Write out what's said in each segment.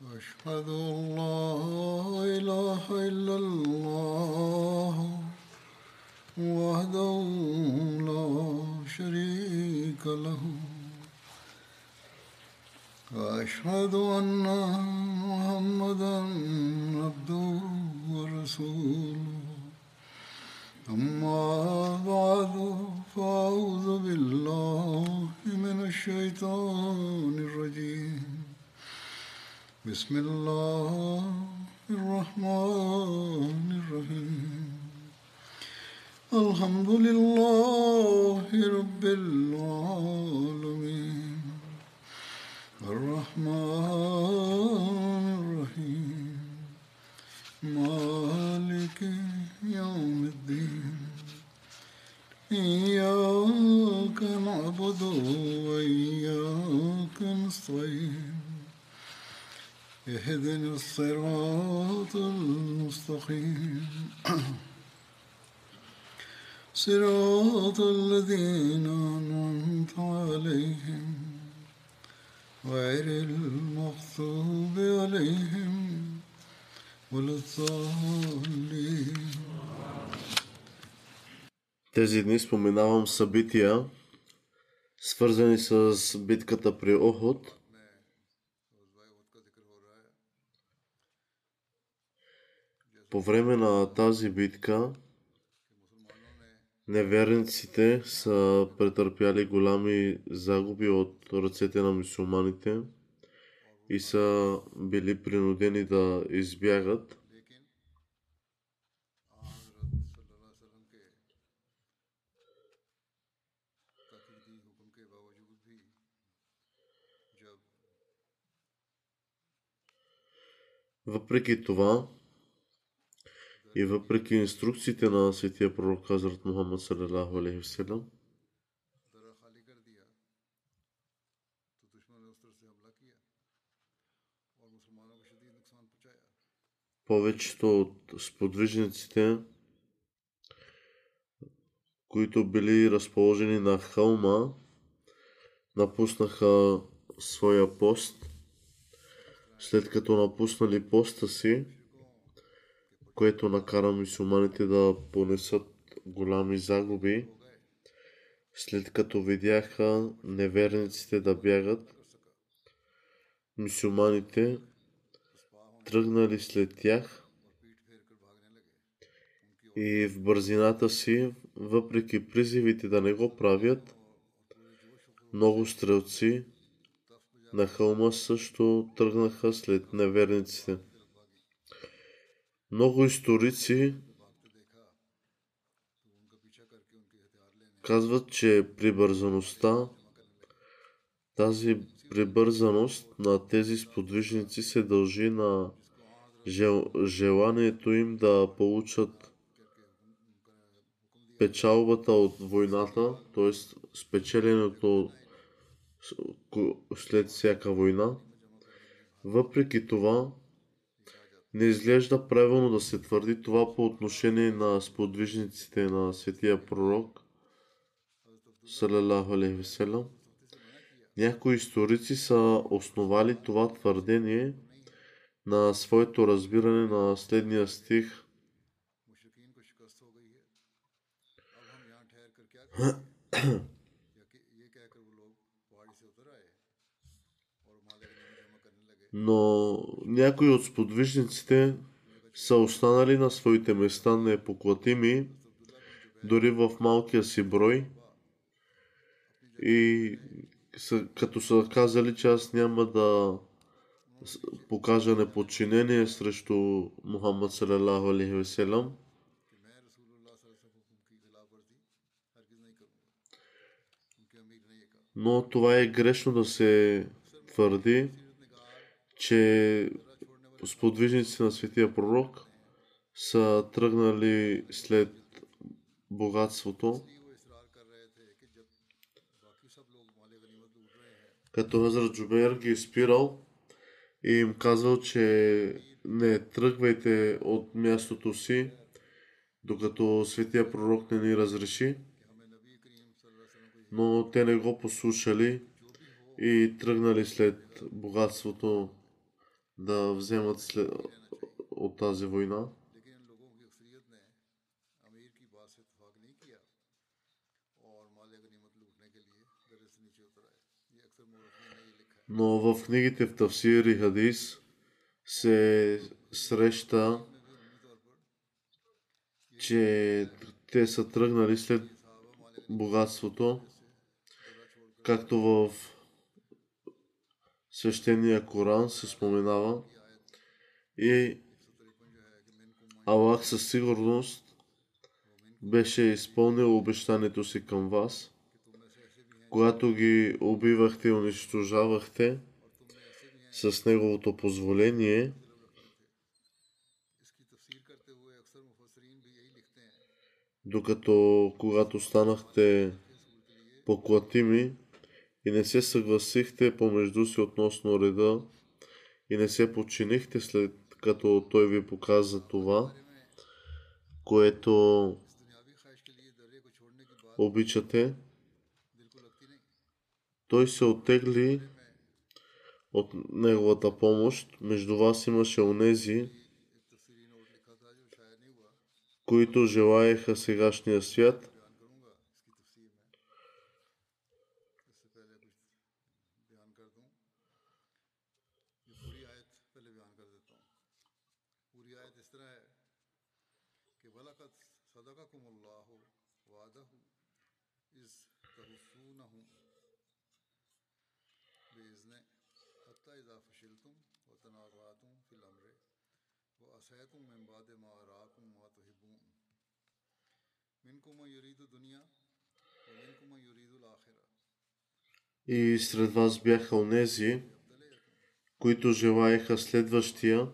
وأشهد أن لا إله إلا الله Тези дни споменавам събития, свързани с битката при Охот. По време на тази битка неверниците са претърпяли голями загуби от ръцете на мусулманите и са били принудени да избягат. Въпреки това и въпреки инструкциите на светия пророк Хазрат Мухаммад салалаху алейхи вселям, повечето от сподвижниците, които били разположени на хълма, напуснаха своя пост. След като напуснали поста си, което накара мусулманите да понесат голями загуби, след като видяха неверниците да бягат, мусулманите тръгнали след тях и в бързината си, въпреки призивите да не го правят, много стрелци на хълма също тръгнаха след неверниците. Много историци казват, че прибързаността, тази прибързаност на тези сподвижници се дължи на жел, желанието им да получат печалбата от войната, т.е. спечеленето след всяка война. Въпреки това, не изглежда правилно да се твърди това по отношение на сподвижниците на светия пророк. Някои историци са основали това твърдение на своето разбиране на следния стих. Но някои от сподвижниците са останали на своите места непоклатими, дори в малкия си брой. И като са казали, че аз няма да покажа неподчинение срещу Мухаммад салалаху алейхи веселам. Но това е грешно да се твърди, че сподвижниците на светия пророк са тръгнали след богатството. Като Хазрат Джубейр ги е спирал и им казал, че не тръгвайте от мястото си, докато светия пророк не ни разреши. Но те не го послушали и тръгнали след богатството да вземат след, от тази война. Но в книгите в Тавсир и Хадис се среща, че те са тръгнали след богатството, както в свещения Коран се споменава и Аллах със сигурност беше изпълнил обещанието си към вас, когато ги убивахте и унищожавахте с Неговото позволение. Докато когато станахте поклатими, и не се съгласихте помежду си относно реда и не се подчинихте след като той ви показа това, което обичате, той се оттегли от неговата помощ. Между вас имаше онези, които желаеха сегашния свят И сред вас бяха онези, които желаеха следващия.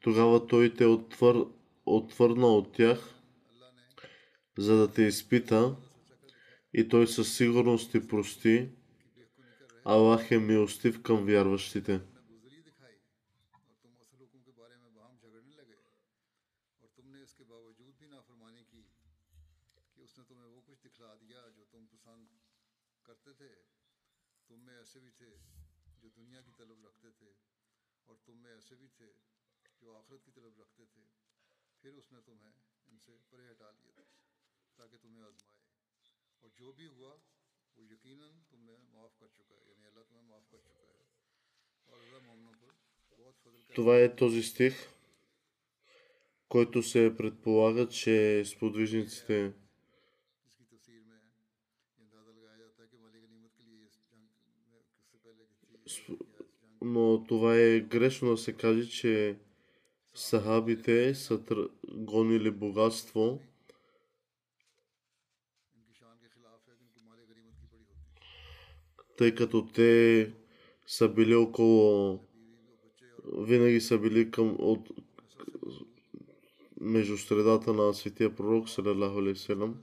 Тогава той те отвър... отвърна от тях, за да те изпита и той със сигурност ти прости. Аллах е милостив към вярващите. जो भी हुआ वो यकीनन तुम्हें माफ़ कर चुका है यानी अल्लाह तुम्हें माफ़ कर चुका है और अल्लाह मोमनों पर बहुत फजल कर Това е този стих, който се предполага, че сподвижниците जिसकी तफसीर में ये अंदाज़ा लगाया जाता है कि मालिक गनीमत के लिए इस जंग में इससे पहले की थी या इस जंग Но това е грешно да се каже, че сахабите са тр- гонили богатство, Тъй като те са били около, винаги са били към от между средата на светия пророк, салалаху алейхи селам,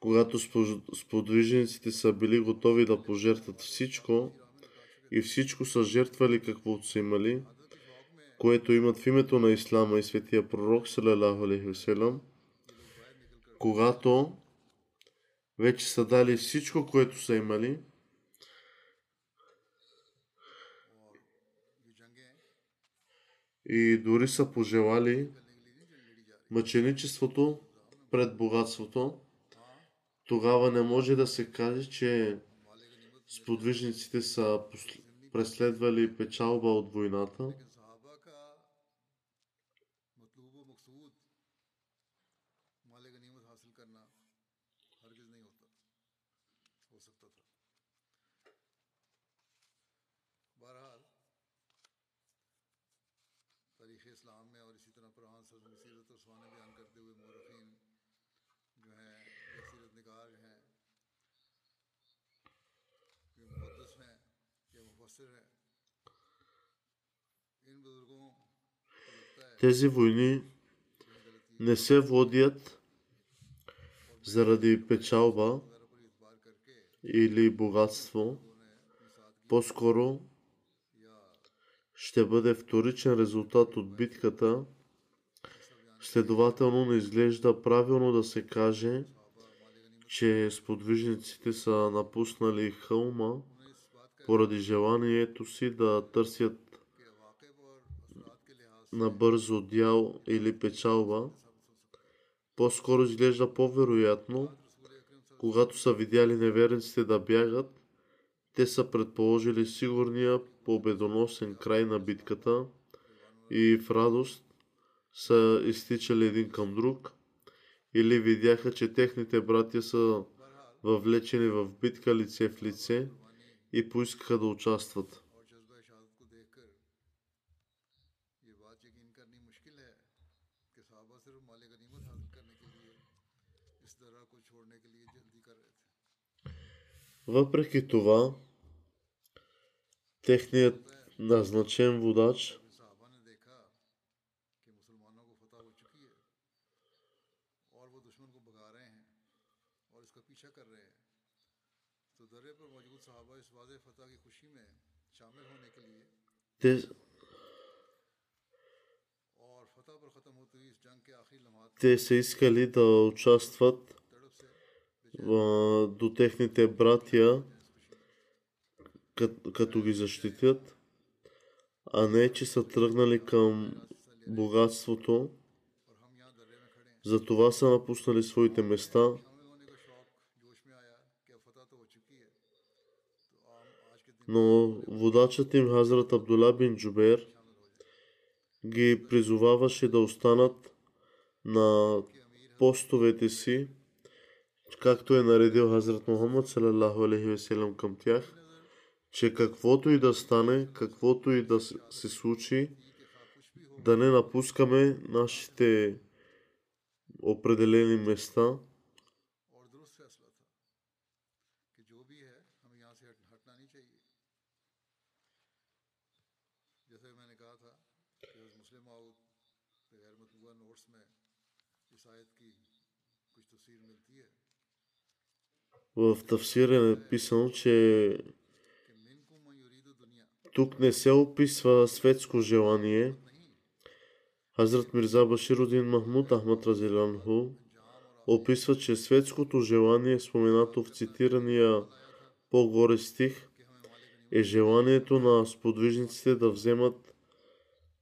когато спо- сподвижниците са били готови да пожертват всичко и всичко са жертвали каквото са имали, което имат в името на Ислама и светия пророк, салалаху алейхи когато вече са дали всичко, което са имали. И дори са пожелали мъченичеството пред богатството. Тогава не може да се каже, че сподвижниците са преследвали печалба от войната Тези войни не се водят заради печалба или богатство. По-скоро ще бъде вторичен резултат от битката. Следователно не изглежда правилно да се каже, че сподвижниците са напуснали хълма поради желанието си да търсят на бързо дял или печалба, по-скоро изглежда по-вероятно, когато са видяли неверниците да бягат, те са предположили сигурния победоносен край на битката и в радост са изтичали един към друг или видяха, че техните братя са въвлечени в битка лице в лице и поискаха да участват. Въпреки това, техният назначен водач те, те са искали да участват до техните братия, като, като ги защитят, а не, че са тръгнали към богатството. Затова са напуснали своите места. Но водачът им Хазрат Абдула бин Джубер ги призоваваше да останат на постовете си както е наредил Хазрат Мухаммад салалаху алейхи веселям към тях, че каквото и да стане, каквото и да се случи, да не напускаме нашите определени места, в Тавсира е написано, че тук не се описва светско желание. Хазрат Мирза Баширудин Махмуд Ахмад Разилянху описва, че светското желание, споменато в цитирания по-горе стих, е желанието на сподвижниците да вземат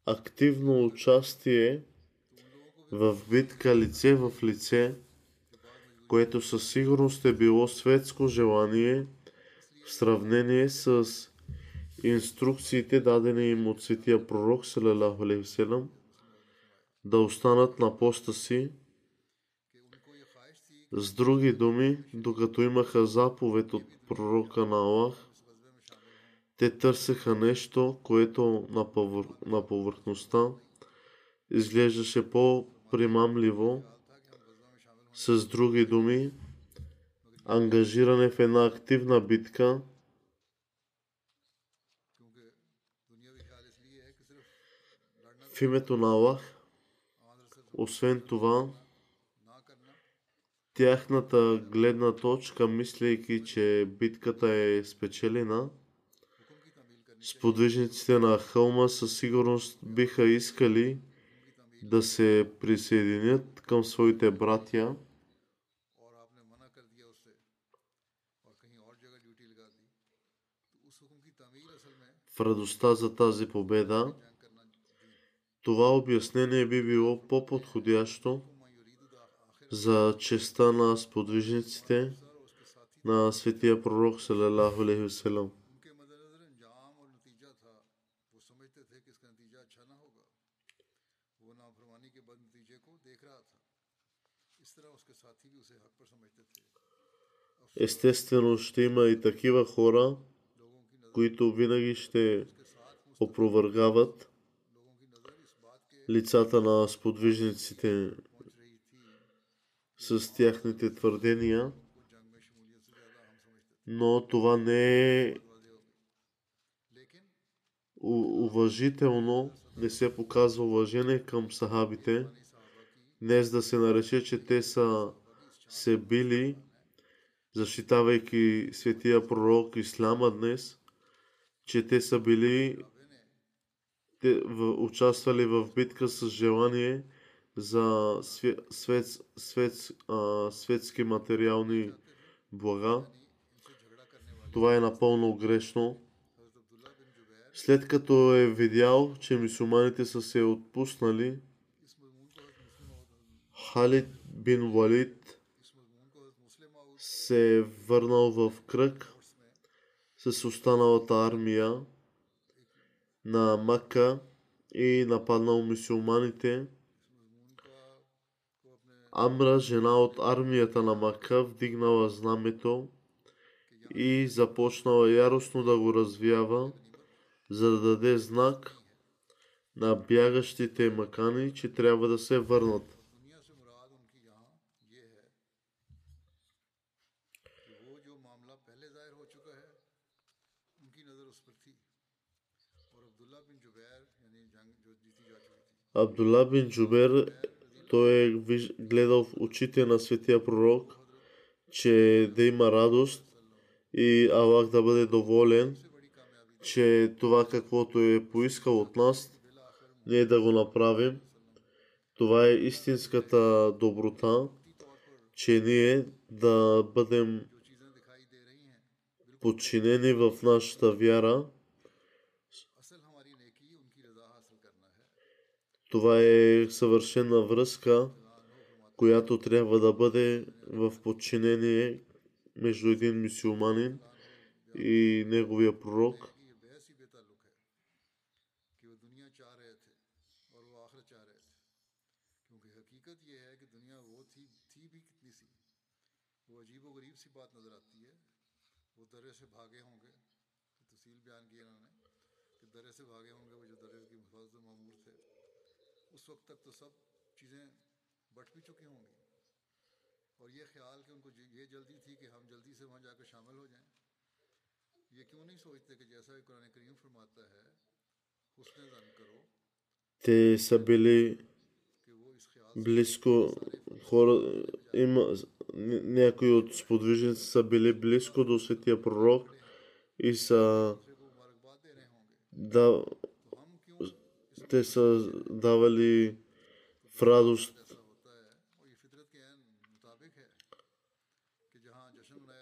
активно участие в битка лице в лице – което със сигурност е било светско желание в сравнение с инструкциите дадени им от светия пророк Салалаху да останат на поста си. С други думи, докато имаха заповед от пророка на Аллах, те търсеха нещо, което на повърхността изглеждаше по-примамливо, с други думи, ангажиране в една активна битка, в името на Аллах. Освен това, тяхната гледна точка, мислейки, че битката е спечелена, сподвижниците на хълма със сигурност биха искали да се присъединят към своите братя в радостта за тази победа, това обяснение би било по-подходящо за честа на сподвижниците на светия пророк, салалаху алейхи Естествено ще има и такива хора, които винаги ще опровъргават лицата на сподвижниците с тяхните твърдения, но това не е уважително, не се показва уважение към сахабите. Днес да се нарече, че те са се били защитавайки светия пророк Ислама днес, че те са били те в, участвали в битка с желание за свет, свет, свет, а, светски материални блага. Това е напълно грешно. След като е видял, че мусулманите са се отпуснали, Халид бин Валид се е върнал в кръг с останалата армия на Мака и нападнал мусулманите. Амра, жена от армията на Мака, вдигнала знамето и започнала яростно да го развява, за да даде знак на бягащите макани, че трябва да се върнат. Абдула бин Джубер, той е гледал в очите на светия пророк, че да има радост и Аллах да бъде доволен, че това каквото е поискал от нас, ние да го направим. Това е истинската доброта, че ние да бъдем подчинени в нашата вяра. Това е съвършена връзка, която трябва да бъде в подчинение между един мусулманин и неговия пророк. درے سے بھاگے ہوں گے وہ جو درے کی محفاظت معمور تھے उस वक्त तक तो सब चीज़ें बट भी चुकी होंगी और ये ख्याल कि उनको ये जल्दी थी कि हम जल्दी से वहाँ जाकर शामिल हो जाएं ये क्यों नहीं सोचते कि जैसा कि कुरान करीम फरमाता है हुस्न जन करो Те са били कि वो इस ख्याल близко хора, има ня- някои от сподвижници са били близко до светия пророк и са से को मुबारकबाद दे रहे होंगे да, तो हम क्यों те са давали в радост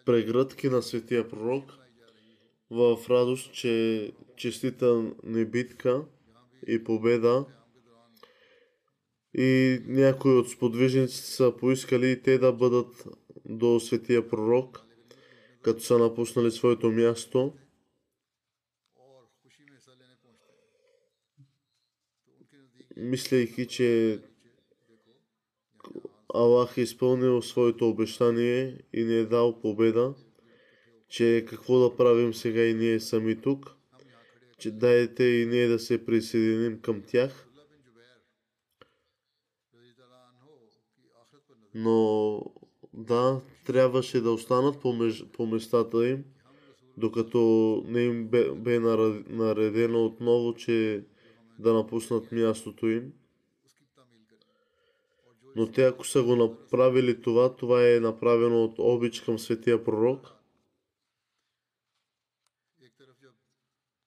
прегръдки на светия пророк в радост, че честита небитка и победа. И някои от сподвижниците са поискали и те да бъдат до светия пророк, като са напуснали своето място. мислейки, че Аллах е изпълнил своето обещание и не е дал победа, че какво да правим сега и ние сами тук, че дайте и ние да се присъединим към тях. Но да, трябваше да останат по, меж, по местата им, докато не им бе, бе наредено отново, че да напуснат мястото им. उसकी तामील करें और जो Но те ако са го направили това, това е направено от обич към светия пророк. एक तरफ जब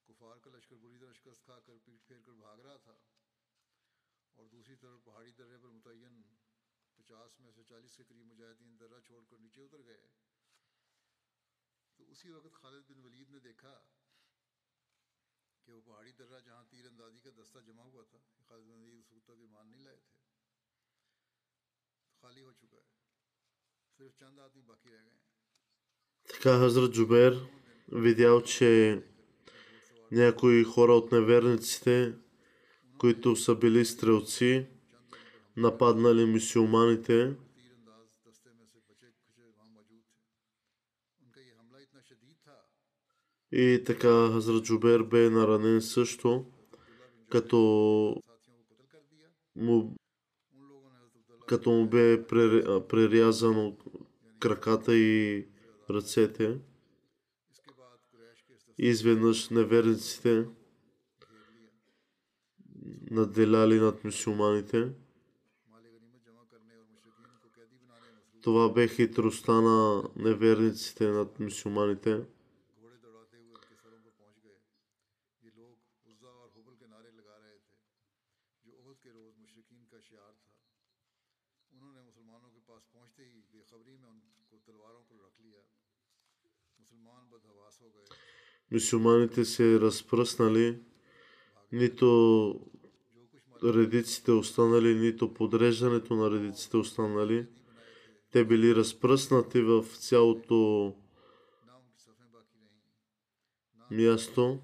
कुफार का लश्कर बुरी तरह शिकस्त खाकर पीठ फेर कर भाग रहा था और दूसरी तरफ पहाड़ी दर्रे पर मुतयन पचास में से चालीस के करीब मुजाहिदीन दर्रा छोड़कर नीचे उतर गए तो उसी वक्त खालिद बिन वलीद ने देखा कि वो पहाड़ी दर्रा जहाँ तीर अंदाजी का दस्ता जमा हुआ था खालिद बिन वलीद उस वक्त तक ईमान नहीं लाए थे खाली हो चुका है सिर्फ चंद आदमी बाकी रह गए हैं Така Хазрат Джубер видял, че някои хора от неверниците, които са били стрелци, нападнали мусулманите И така Хазрат Джубер бе наранен също, като му, като му бе прерязано краката и ръцете. Изведнъж неверниците наделяли над мусулманите. Това бе хитростта на неверниците над мусулманите. Мисюманите се разпръснали, нито редиците останали, нито подреждането на редиците останали. Те били разпръснати в цялото място.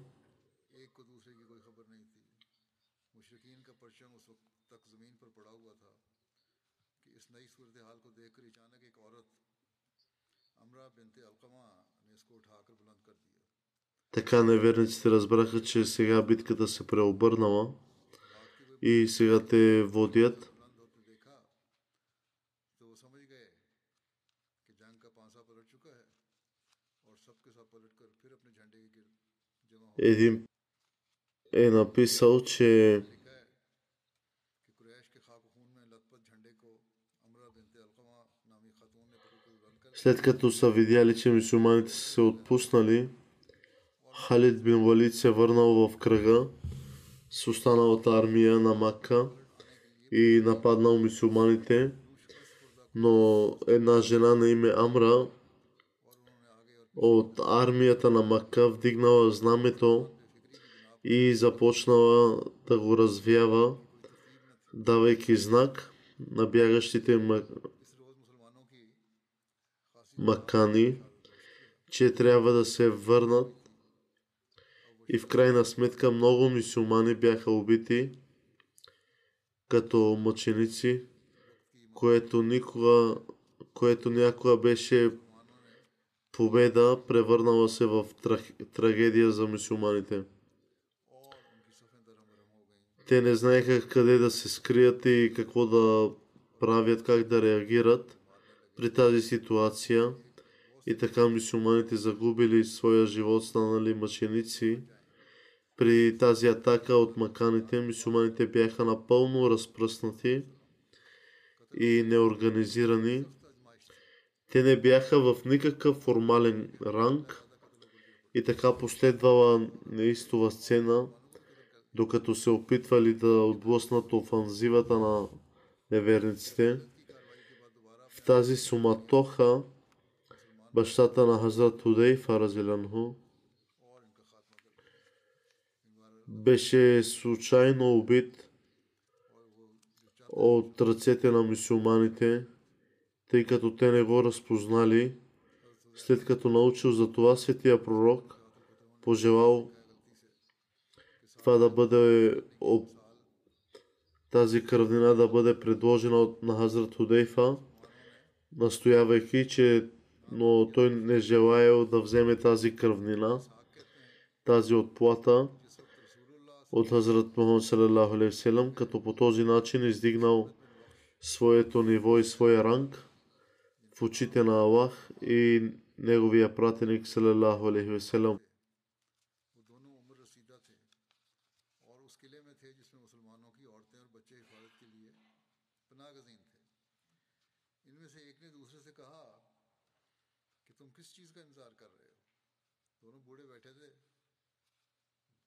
Така неверниците разбраха, че сега битката се преобърнала и сега те водят. Един е написал, че след като са видяли, че мусулманите са се отпуснали, Халид бин Валид се върнал в кръга с останалата армия на Макка и нападнал мусулманите, но една жена на име Амра от армията на Макка, вдигнала знамето и започнала да го развява, давайки знак на бягащите мак... макани, че трябва да се върнат и в крайна сметка много мисюмани бяха убити като мъченици, което, никога, което някога беше победа, превърнала се в трагедия за мусулманите. Те не знаеха къде да се скрият и какво да правят, как да реагират при тази ситуация. И така мусулманите загубили своя живот, станали мъченици. При тази атака от маканите, мусулманите бяха напълно разпръснати и неорганизирани. Те не бяха в никакъв формален ранг и така последвала неистова сцена, докато се опитвали да отблъснат офанзивата на неверниците. В тази суматоха бащата на Хазрат Худейфа Разилянху беше случайно убит от ръцете на мусулманите, тъй като те не го разпознали. След като научил за това, светия пророк пожелал това да бъде об- тази кръвнина да бъде предложена от на Хазрат Худейфа, настоявайки, че но той не желаял да вземе тази кръвнина, тази отплата от Хазрат Мухаммад салалаху алейхи вселям, като по този начин издигнал своето ниво и своя ранг в очите на Аллах и неговия пратеник салалаху алейхи вселям. वो दोनों उम्र रसीदा थे और उस किले में थे जिसमें मुसलमानों की औरतें और बच्चे हिफाजत के लिए पनाह गजीन थे इनमें से एक ने दूसरे से कहा कि तुम किस चीज़ का इंतज़ार कर रहे हो दोनों बूढ़े बैठे थे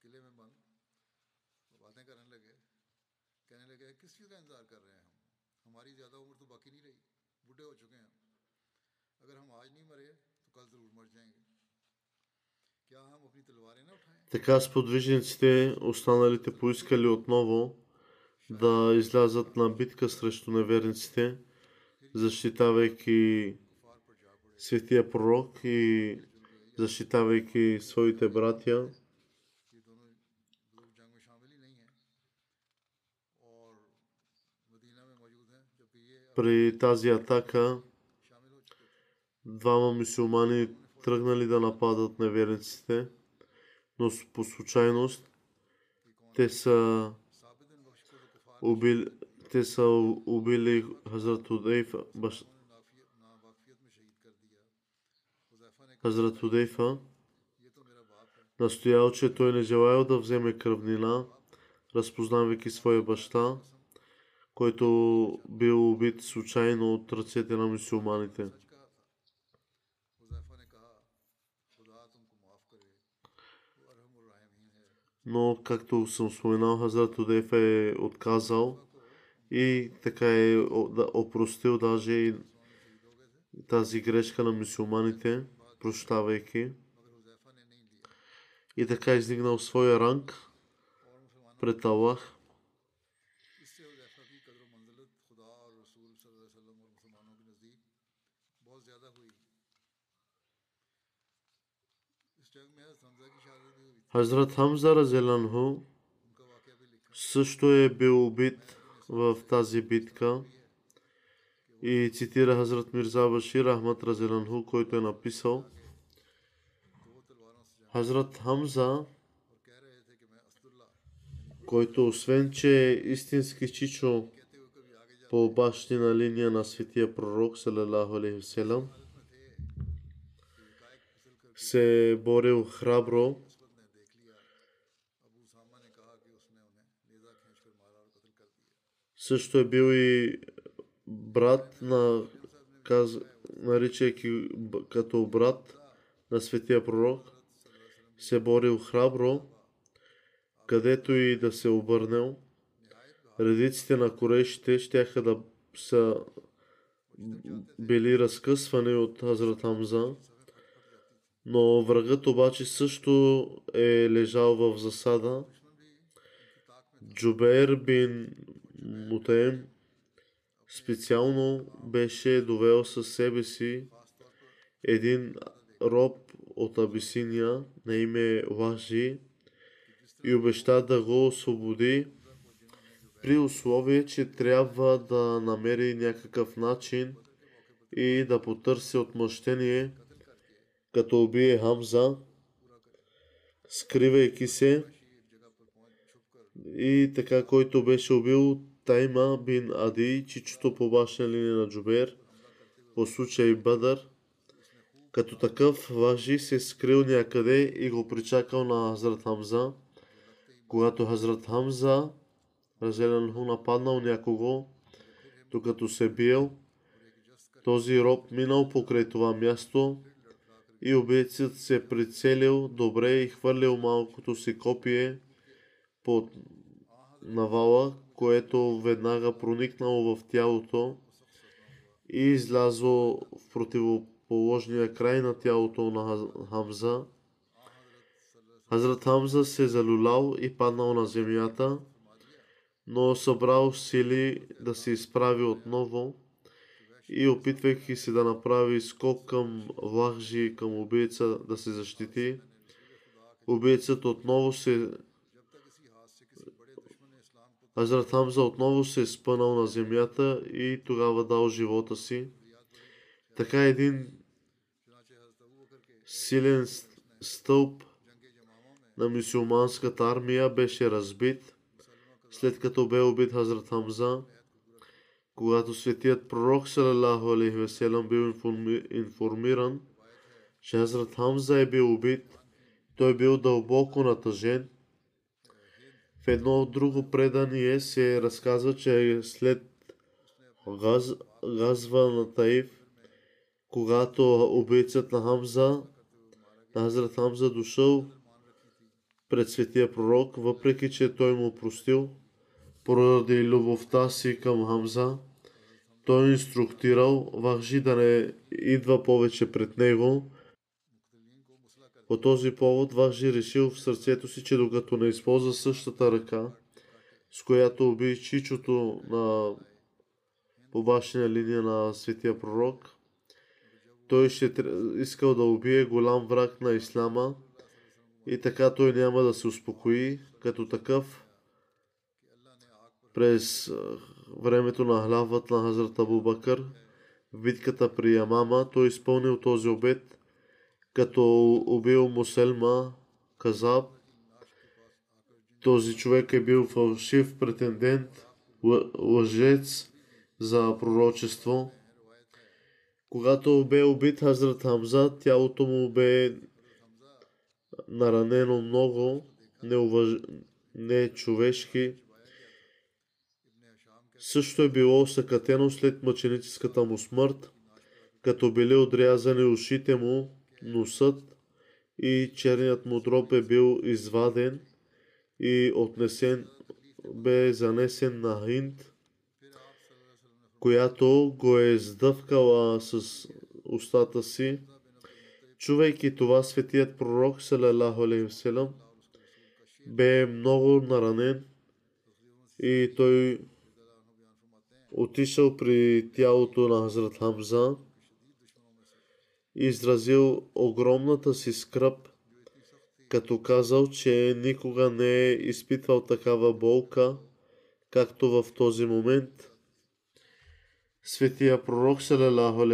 किले में बंद वो बातें करने लगे कहने लगे किस चीज़ का इंतज़ार कर रहे हैं हम हमारी ज़्यादा उम्र तो बाकी नहीं रही बूढ़े हो चुके हैं हम अगर हम आज नहीं मरे तो कल ज़रूर मर जाएंगे क्या हम अपनी तलवारें ना उठाएं Така сподвижниците, останалите поискали отново да излязат на битка срещу неверниците, защитавайки светия пророк и защитавайки своите братя. при тази атака двама мусулмани тръгнали да нападат неверниците, но по случайност те са убили, те са убили Хазрат Удейфа. Баш... Хазрат Удейфа настоял, че той не желаял да вземе кръвнина, разпознавайки своя баща който бил убит случайно от ръцете на мусулманите. Но, както съм споменал, Хазрат Удеф е отказал и така е опростил даже и тази грешка на мусулманите, прощавайки. И така е издигнал своя ранг пред Аллах. Хазрат Хамза Разеланху също е бил убит в тази битка. И цитира Хазрат Мирза Башир Ахмад Разеланху, който е написал. Хазрат Хамза, който освен, че е истински чичо по бащина линия на светия пророк, салалаху алейхи се е борил храбро Също е бил и брат на, каз, наричайки като брат на светия пророк, се борил храбро, където и да се обърнал. Редиците на корейшите щяха да са били разкъсвани от Хазрат Хамза, но врагът обаче също е лежал в засада. Джубейр бин Мутаем специално беше довел със себе си един роб от Абисиния на име Лажи и обеща да го освободи при условие, че трябва да намери някакъв начин и да потърси отмъщение, като убие Хамза, скривайки се. И така, който беше убил Тайма бин Ади, чичото по башна линия на Джубер, по случай Бадър. Като такъв Важи се скрил някъде и го причакал на Хазрат Хамза. Когато Хазрат Хамза разелен нападнал някого, докато се биел, този роб минал покрай това място и убийцът се прицелил добре и хвърлил малкото си копие под навала, което веднага проникнало в тялото и излязло в противоположния край на тялото на Хамза. Хазрат Хамза се залюлял и паднал на земята, но събрал сили да се изправи отново и опитвайки се да направи скок към Вахжи, към убийца да се защити, убийцът отново се Хазрат Хамза отново се е спънал на земята и тогава дал живота си. Така един силен стълб на мусулманската армия беше разбит, след като бе убит Хазрат Хамза. Когато светият пророк салалаху алейхи бил информи- информиран, че Хазрат Хамза е бил убит, той бил дълбоко натъжен. В едно друго предание се разказва, че след газ, газва на Таиф, когато убийцът на Хамза, на Хамза дошъл пред светия пророк, въпреки че той му простил, поради любовта си към Хамза, той инструктирал Вахжи да не идва повече пред него. По този повод Вахжи решил в сърцето си, че докато не използва същата ръка, с която уби чичото на побашния линия на светия пророк, той ще искал да убие голям враг на Ислама и така той няма да се успокои като такъв през времето на хлявът на Хазрат Абу Бакър в битката при Ямама той изпълнил този обет като убил Муселма Казаб. Този човек е бил фалшив претендент, лъжец за пророчество. Когато бе убит Хазрат Хамза, тялото му бе наранено много, неуваж... нечовешки. Също е било съкатено след мъченическата му смърт, като били отрязани ушите му, носът и черният му дроб е бил изваден и отнесен, бе занесен на Хинд, която го е сдъвкала с устата си. Чувайки това, светият пророк, салалаху алейхи вселам, бе много наранен и той отишъл при тялото на Хазрат Хамза изразил огромната си скръп, като казал, че никога не е изпитвал такава болка, както в този момент. Светия пророк, салалаху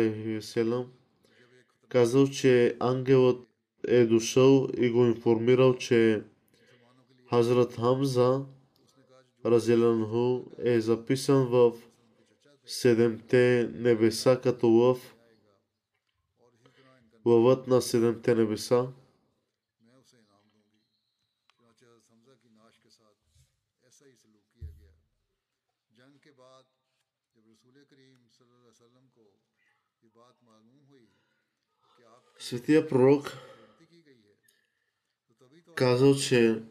казал, че ангелът е дошъл и го информирал, че Хазрат Хамза Разеланху е записан в седемте небеса като лъв плъвът на седемте небеса. Светия пророк казал, че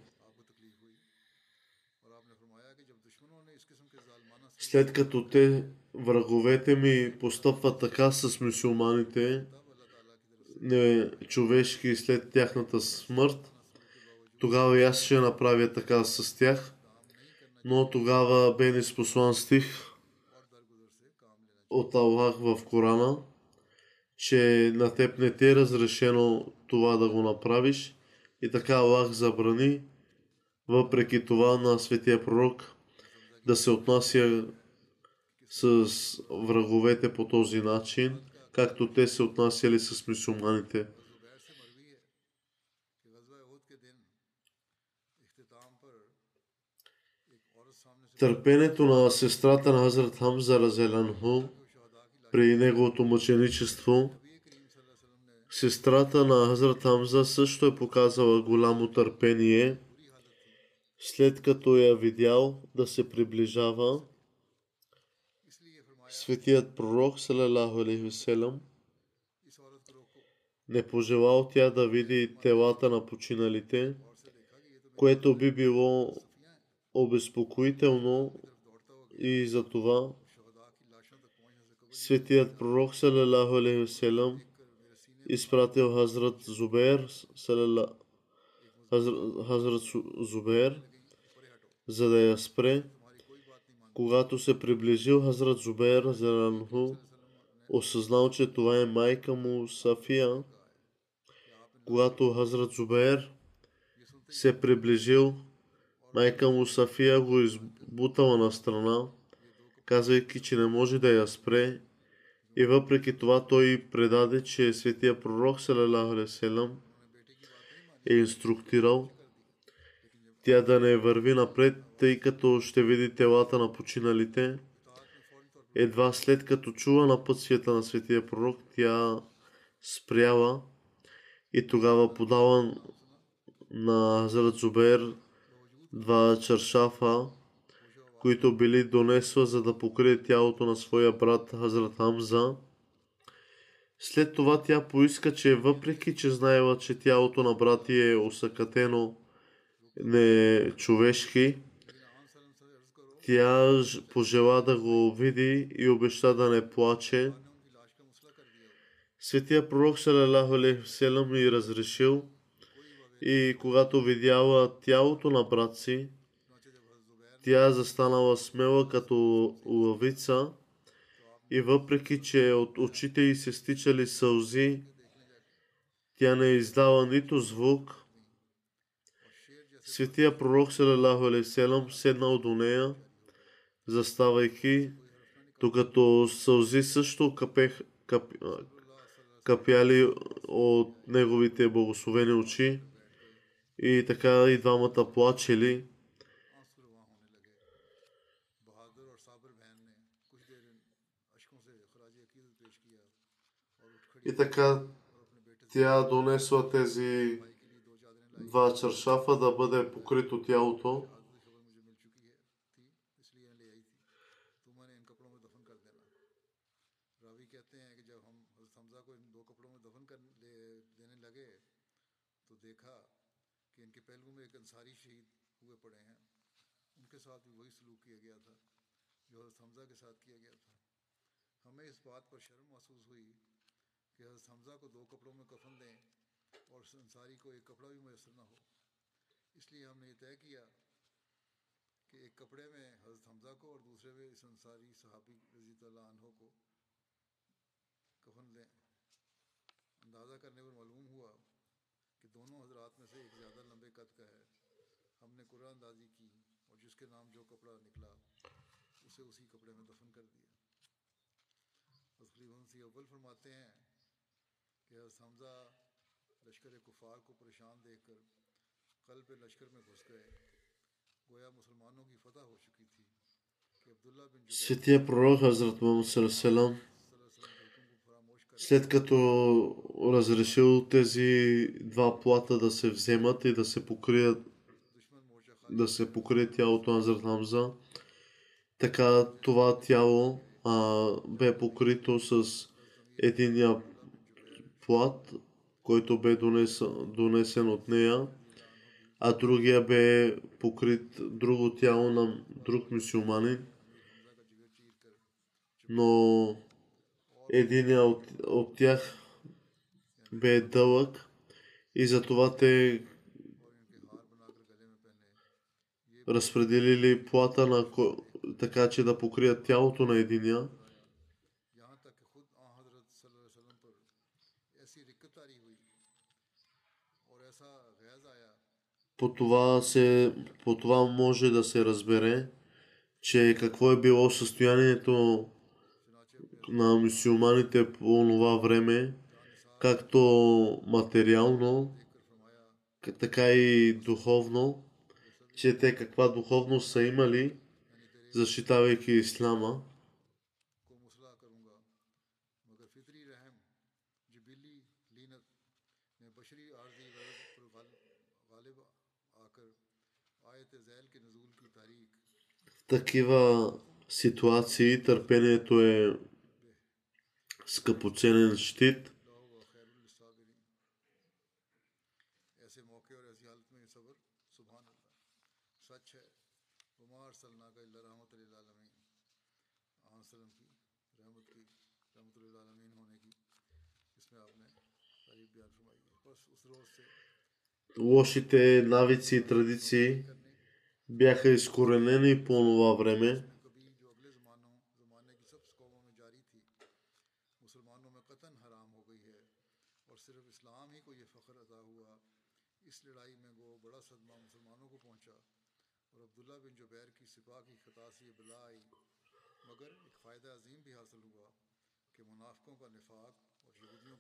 след като те враговете ми постъпват така с мусулманите, не, човешки след тяхната смърт, тогава и аз ще направя така с тях. Но тогава бе неспослан стих от Аллах в Корана, че на теб не ти е разрешено това да го направиш. И така Аллах забрани, въпреки това на светия пророк, да се отнася с враговете по този начин – както те се отнасяли с мусулманите. Търпението на сестрата на Хазрат Хамза Разелянху при неговото мъченичество, сестрата на Хазрат Хамза също е показала голямо търпение, след като я видял да се приближава Светият пророк, салалаху алейхиселам, не пожелал тя да види телата на починалите, което би било обезпокоително и за това Светият пророк салалаху алейхиселам изпратил Хазрат Зубер, салала, Хазрат Зубер, за да я спре. Когато се приближил Хазрат Зубер, Зеранху, осъзнал, че това е майка му Сафия. Когато Хазрат Зубер се приближил, майка му Сафия го избутала на страна, казвайки, че не може да я спре. И въпреки това той предаде, че светия пророк, салалаху е инструктирал тя да не върви напред, тъй като ще види телата на починалите. Едва след като чува на пътствията на светия пророк, тя спряла и тогава подала на Хазрат Зубер два чаршафа, които били донесла, за да покрие тялото на своя брат Хазрат Хамза. След това тя поиска, че въпреки, че знаела, че тялото на брати е осъкатено не човешки, тя пожела да го види и обеща да не плаче. Светия пророк салалаху алейхи вселам и разрешил и когато видяла тялото на брат си, тя застанала смела като лъвица и въпреки, че от очите й се стичали сълзи, тя не издала нито звук. Светия пророк Салалаху Алейселам седна от нея, заставайки, докато сълзи също капех, кап, капяли от неговите благословени очи и така и двамата плачели. И така тя донесла тези два чаршафа да бъде покрито тялото. आदमी की खबर मुझे मिल चुकी है थी इसलिए ले आई थी तो मैंने इन कपड़ों में दफन कर देना रावी कहते हैं कि जब हम हज़रत हमजा को इन दो कपड़ों में दफन कर ले देने लगे तो देखा कि इनके पहलू में एक अंसारी शहीद हुए पड़े हैं उनके साथ भी वही सलूक किया गया था जो हज़रत हमजा के साथ किया गया था हमें इस बात पर शर्म महसूस हुई कि हज़रत हमज़ा को दो कपड़ों में कफन दें اور اس انصاری کو ایک کپڑا بھی میسر نہ ہو۔ اس لیے ہم نے یہ طے کیا کہ ایک کپڑے میں حضرت حمزہ کو اور دوسرے میں اس انصاری صحابی رضی اللہ عنہ کو کفن دیں۔ اندازہ کرنے پر معلوم ہوا کہ دونوں حضرات میں سے ایک زیادہ لمبے قد کا ہے۔ ہم نے قرآن اندازی کی اور جس کے نام جو کپڑا نکلا، اسے اسی کپڑے میں دفن کر دیا۔ حضرت سی اول فرماتے ہیں کہ حضرت حمزہ لشکر کفار کو پریشان دیکھ کر قلب لشکر میں گھس گئے۔ گویا مسلمانوں کی فتح ہو چکی تھی کہ عبداللہ بن Светия пророк Хазрат Мухаммад след като разрешил тези два плата да се вземат и да се покрият да се покрие тялото на Хазрат така това тяло а, бе покрито с единия плат, който бе донесен, донесен от нея, а другия бе покрит друго тяло на друг мусулманин, но единия от, от тях бе дълъг и затова те разпределили плата на, така, че да покрият тялото на единия. По това, се, по това може да се разбере, че какво е било състоянието на мусулманите по това време, както материално, така и духовно, че те каква духовност са имали, защитавайки ислама. такива ситуации търпението е скъпоценен щит. Лошите навици и традиции бяха изкоренени по това време.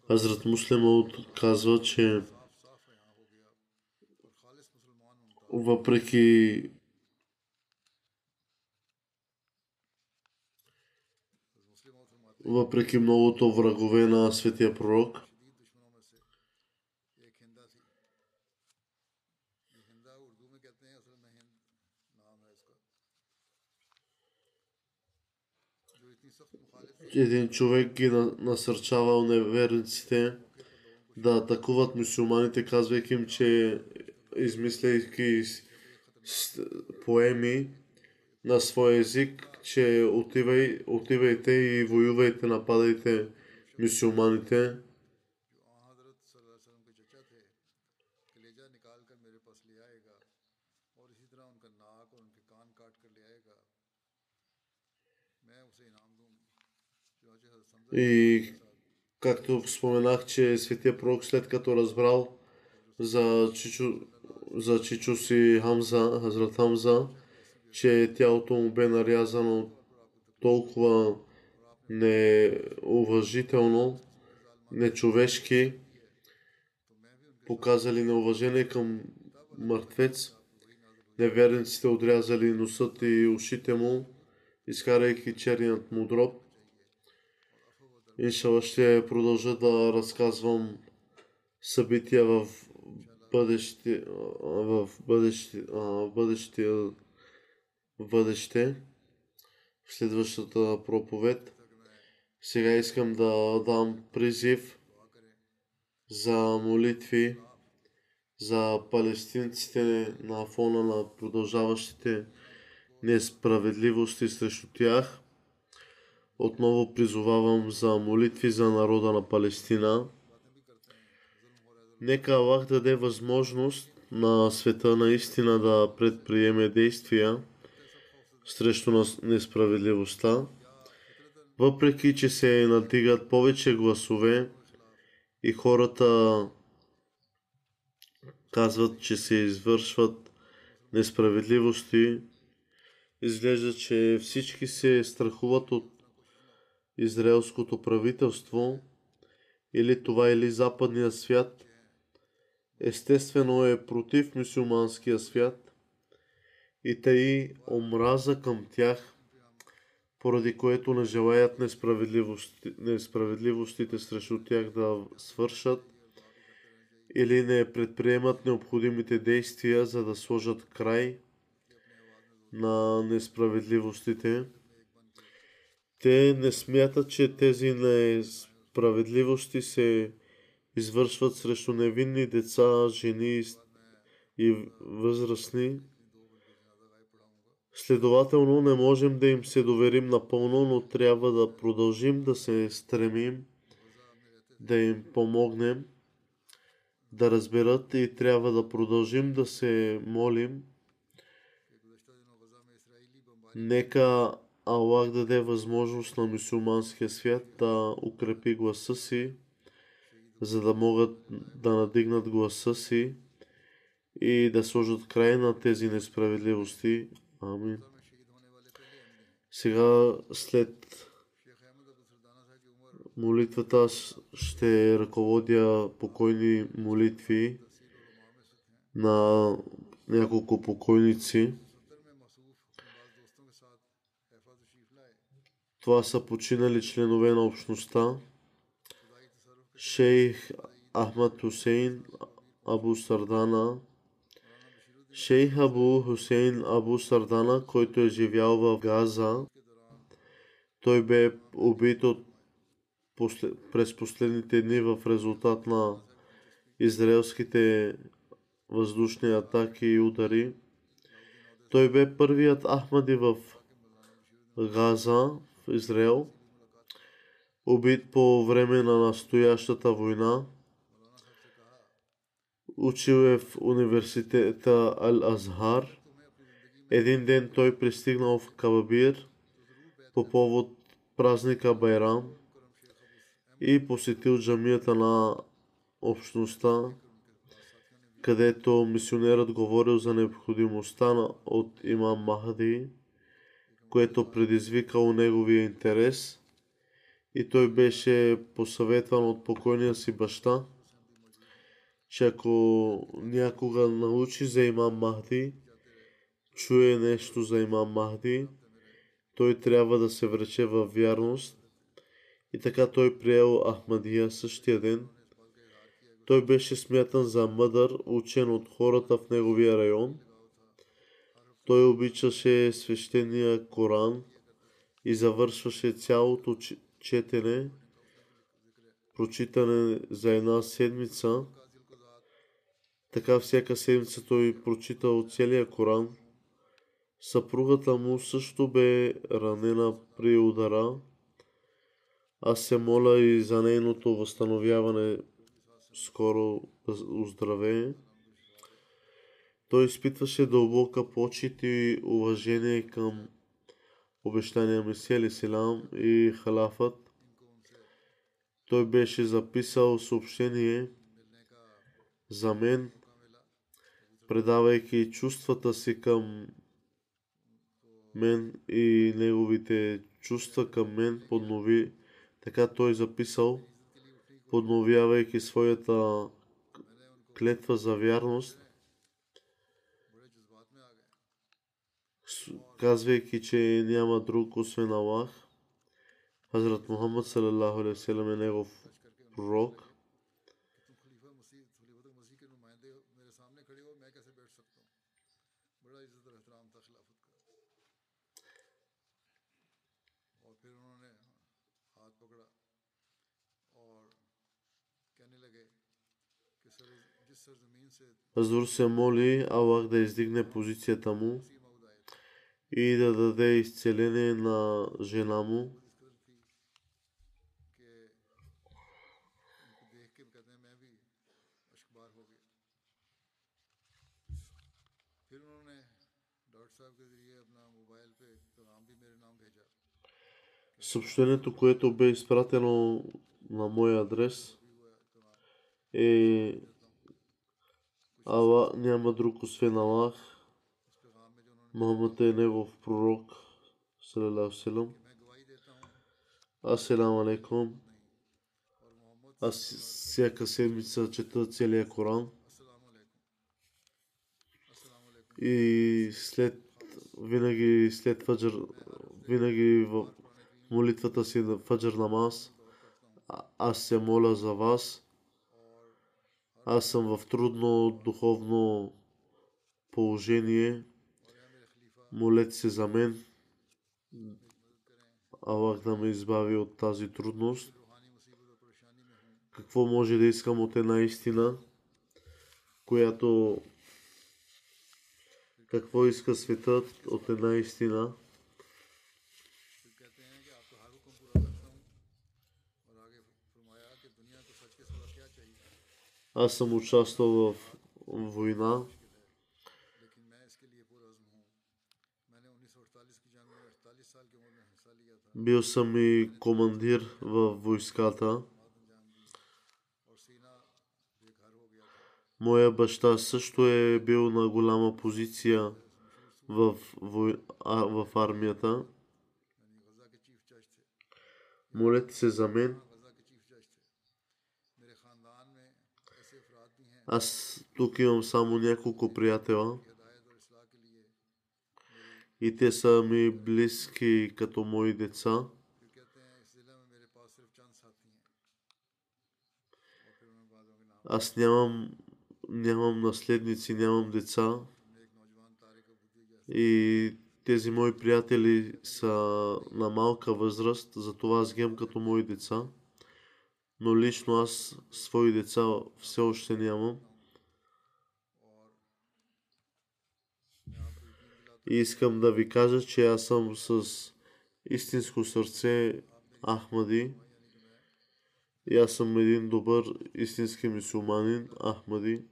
Хазрат Муслим казва, че въпреки въпреки многото врагове на светия пророк. Един човек ги насърчавал неверниците да атакуват мусулманите, казвайки им, че измисляйки поеми, на своя език, че отивай, отивайте и воювайте, нападайте мусулманите. И както споменах, че светия пророк след като разбрал за Чичо, за Чичо си Хамза, Хазрат Хамза, че тялото му бе нарязано толкова неуважително, нечовешки, показали неуважение към мъртвец. Неверниците отрязали носът и ушите му, изкарайки черният му дроб. Иншала ще продължа да разказвам събития в бъдеще, в бъдеще, в бъдеще, в бъдеще, в следващата проповед. Сега искам да дам призив за молитви за палестинците на фона на продължаващите несправедливости срещу тях. Отново призовавам за молитви за народа на Палестина. Нека Аллах даде възможност на света наистина да предприеме действия срещу несправедливостта. Въпреки, че се надигат повече гласове и хората казват, че се извършват несправедливости, изглежда, че всички се страхуват от израелското правителство или това или западния свят, естествено е против мусулманския свят и тъй омраза към тях, поради което не желаят несправедливости, несправедливостите срещу тях да свършат или не предприемат необходимите действия, за да сложат край на несправедливостите. Те не смятат, че тези несправедливости се извършват срещу невинни деца, жени и възрастни. Следователно не можем да им се доверим напълно, но трябва да продължим да се стремим да им помогнем да разберат и трябва да продължим да се молим. Нека Аллах даде възможност на мусулманския свят да укрепи гласа си, за да могат да надигнат гласа си и да сложат край на тези несправедливости. Амин. Сега след молитвата аз ще ръководя покойни молитви на няколко покойници. Това са починали членове на общността. Шейх Ахмад Хусейн Абу Сардана, Шейх Абу Хусейн Абу Сардана, който е живял в Газа. Той бе убит от през последните дни в резултат на израелските въздушни атаки и удари. Той бе първият Ахмади в Газа, в Израел, убит по време на настоящата война. Учил е в университета Ал-Азхар. Един ден той пристигнал в Кабабир по повод празника Байрам и посетил джамията на общността, където мисионерът говорил за необходимостта от имам Махди, което предизвикало неговия интерес и той беше посъветван от покойния си баща, че ако някога научи за имам Махди, чуе нещо за имам Махди, той трябва да се врече във вярност и така той приел Ахмадия същия ден. Той беше смятан за мъдър, учен от хората в неговия район. Той обичаше свещения Коран и завършваше цялото четене, прочитане за една седмица. Така всяка седмица той прочитал целия Коран. Съпругата му също бе ранена при удара аз се моля и за нейното възстановяване скоро оздравее. Той изпитваше дълбока почет и уважение към обещания Месия Селам и халафът. Той беше записал съобщение за мен, предавайки чувствата си към мен и неговите чувства към мен поднови така той записал, подновявайки своята клетва за вярност, казвайки, че няма друг освен Аллах. Хазрат Мухаммад салаллаху е негов пророк. Азур се моли Аллах да издигне позицията му и да даде изцеление на жена му. Съобщението, което бе изпратено на моя адрес е Ала няма друг освен Аллах. Мухаммад е негов пророк. Салалаху селам. Аселам алейкум. Аз всяка седмица чета целия Коран. И след винаги след фаджар, винаги в молитвата си на фаджар намаз, аз се моля за вас аз съм в трудно духовно положение. Молете се за мен. Аллах да ме избави от тази трудност. Какво може да искам от една истина, която какво иска светът от една истина? Аз съм участвал в война. Бил съм и командир в войската. Моя баща също е бил на голяма позиция в, вой... а, в армията. Молете се за мен. Аз тук имам само няколко приятела. И те са ми близки като мои деца. Аз нямам, нямам наследници, нямам деца. И тези мои приятели са на малка възраст, затова аз ги имам като мои деца но лично аз свои деца все още нямам. И искам да ви кажа, че аз съм с истинско сърце Ахмади. И аз съм един добър истински мусулманин Ахмади.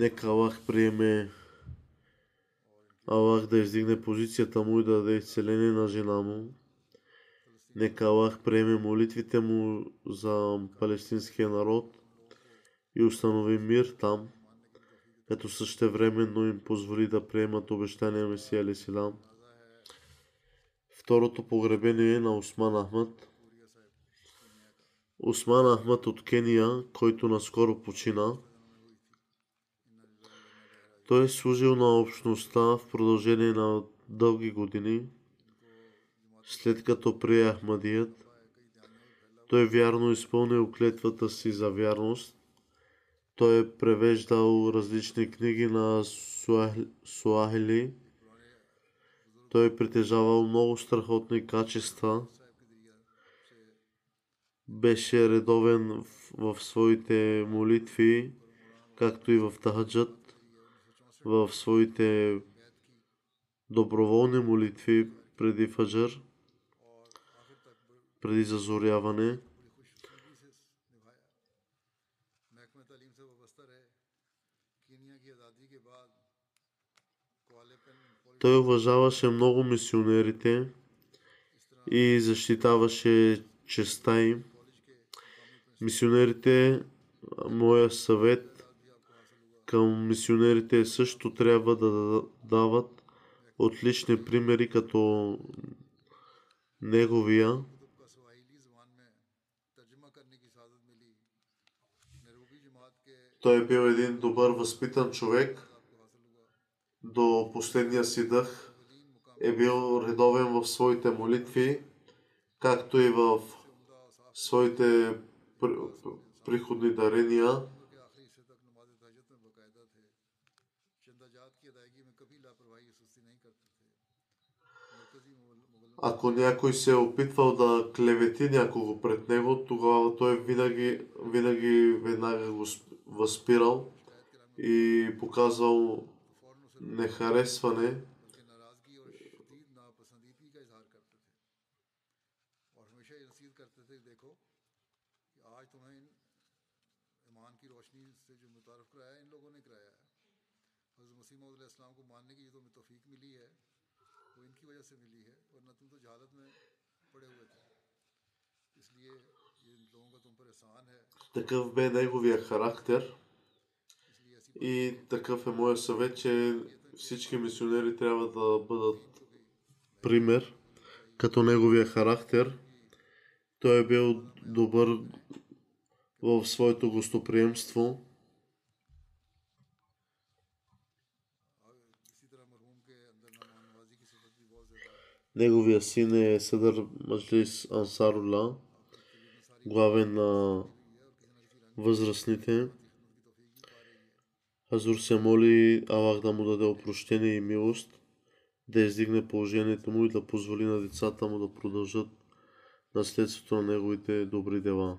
Нека Аллах приеме Аллах да издигне позицията му и да даде изцеление на жена му. Нека Аллах приеме молитвите му за палестинския народ и установи мир там, като същевременно им позволи да приемат обещания Месия Алисилам. Второто погребение е на Осман Ахмад. Осман Ахмад от Кения, който наскоро почина. Той е служил на общността в продължение на дълги години, след като прие Ахмадият. Той вярно изпълнил клетвата си за вярност. Той е превеждал различни книги на суахили. Той е притежавал много страхотни качества. Беше редовен в, в своите молитви, както и в Тахаджат, в своите доброволни молитви преди фаджар, преди зазоряване. Той уважаваше много мисионерите и защитаваше честа им. Мисионерите, моя съвет към мисионерите също трябва да дават отлични примери като неговия. Той е бил един добър възпитан човек. До последния си дъх е бил редовен в своите молитви, както и в своите приходни дарения. ако някой се е опитвал да клевети някого пред него, тогава той винаги, винаги веднага го възпирал и показвал нехаресване. مسیم कि आज तुम्हें इन ईमान की रोशनी से जो मुतारफ कराया इन लोगों ने कराया है हज़रत मसीह इस्लाम को मानने की जो तुम्हें तौफीक मिली है वो इनकी वजह से मिली है वरना तुम तो जहालत में पड़े हुए थे इसलिए ये इन लोगों का तुम पर एहसान है Такъв бе неговия характер इसलिए ऐसी и такъв е моят съвет, че всички мисионери трябва да бъдат пример като неговия характер. Той е бил добър в своето гостоприемство. Неговия син е Съдър Маджлис Ансарула, главен на възрастните. Хазур се моли Аллах да му даде опрощение и милост, да издигне положението му и да позволи на децата му да продължат наследството на неговите добри дела.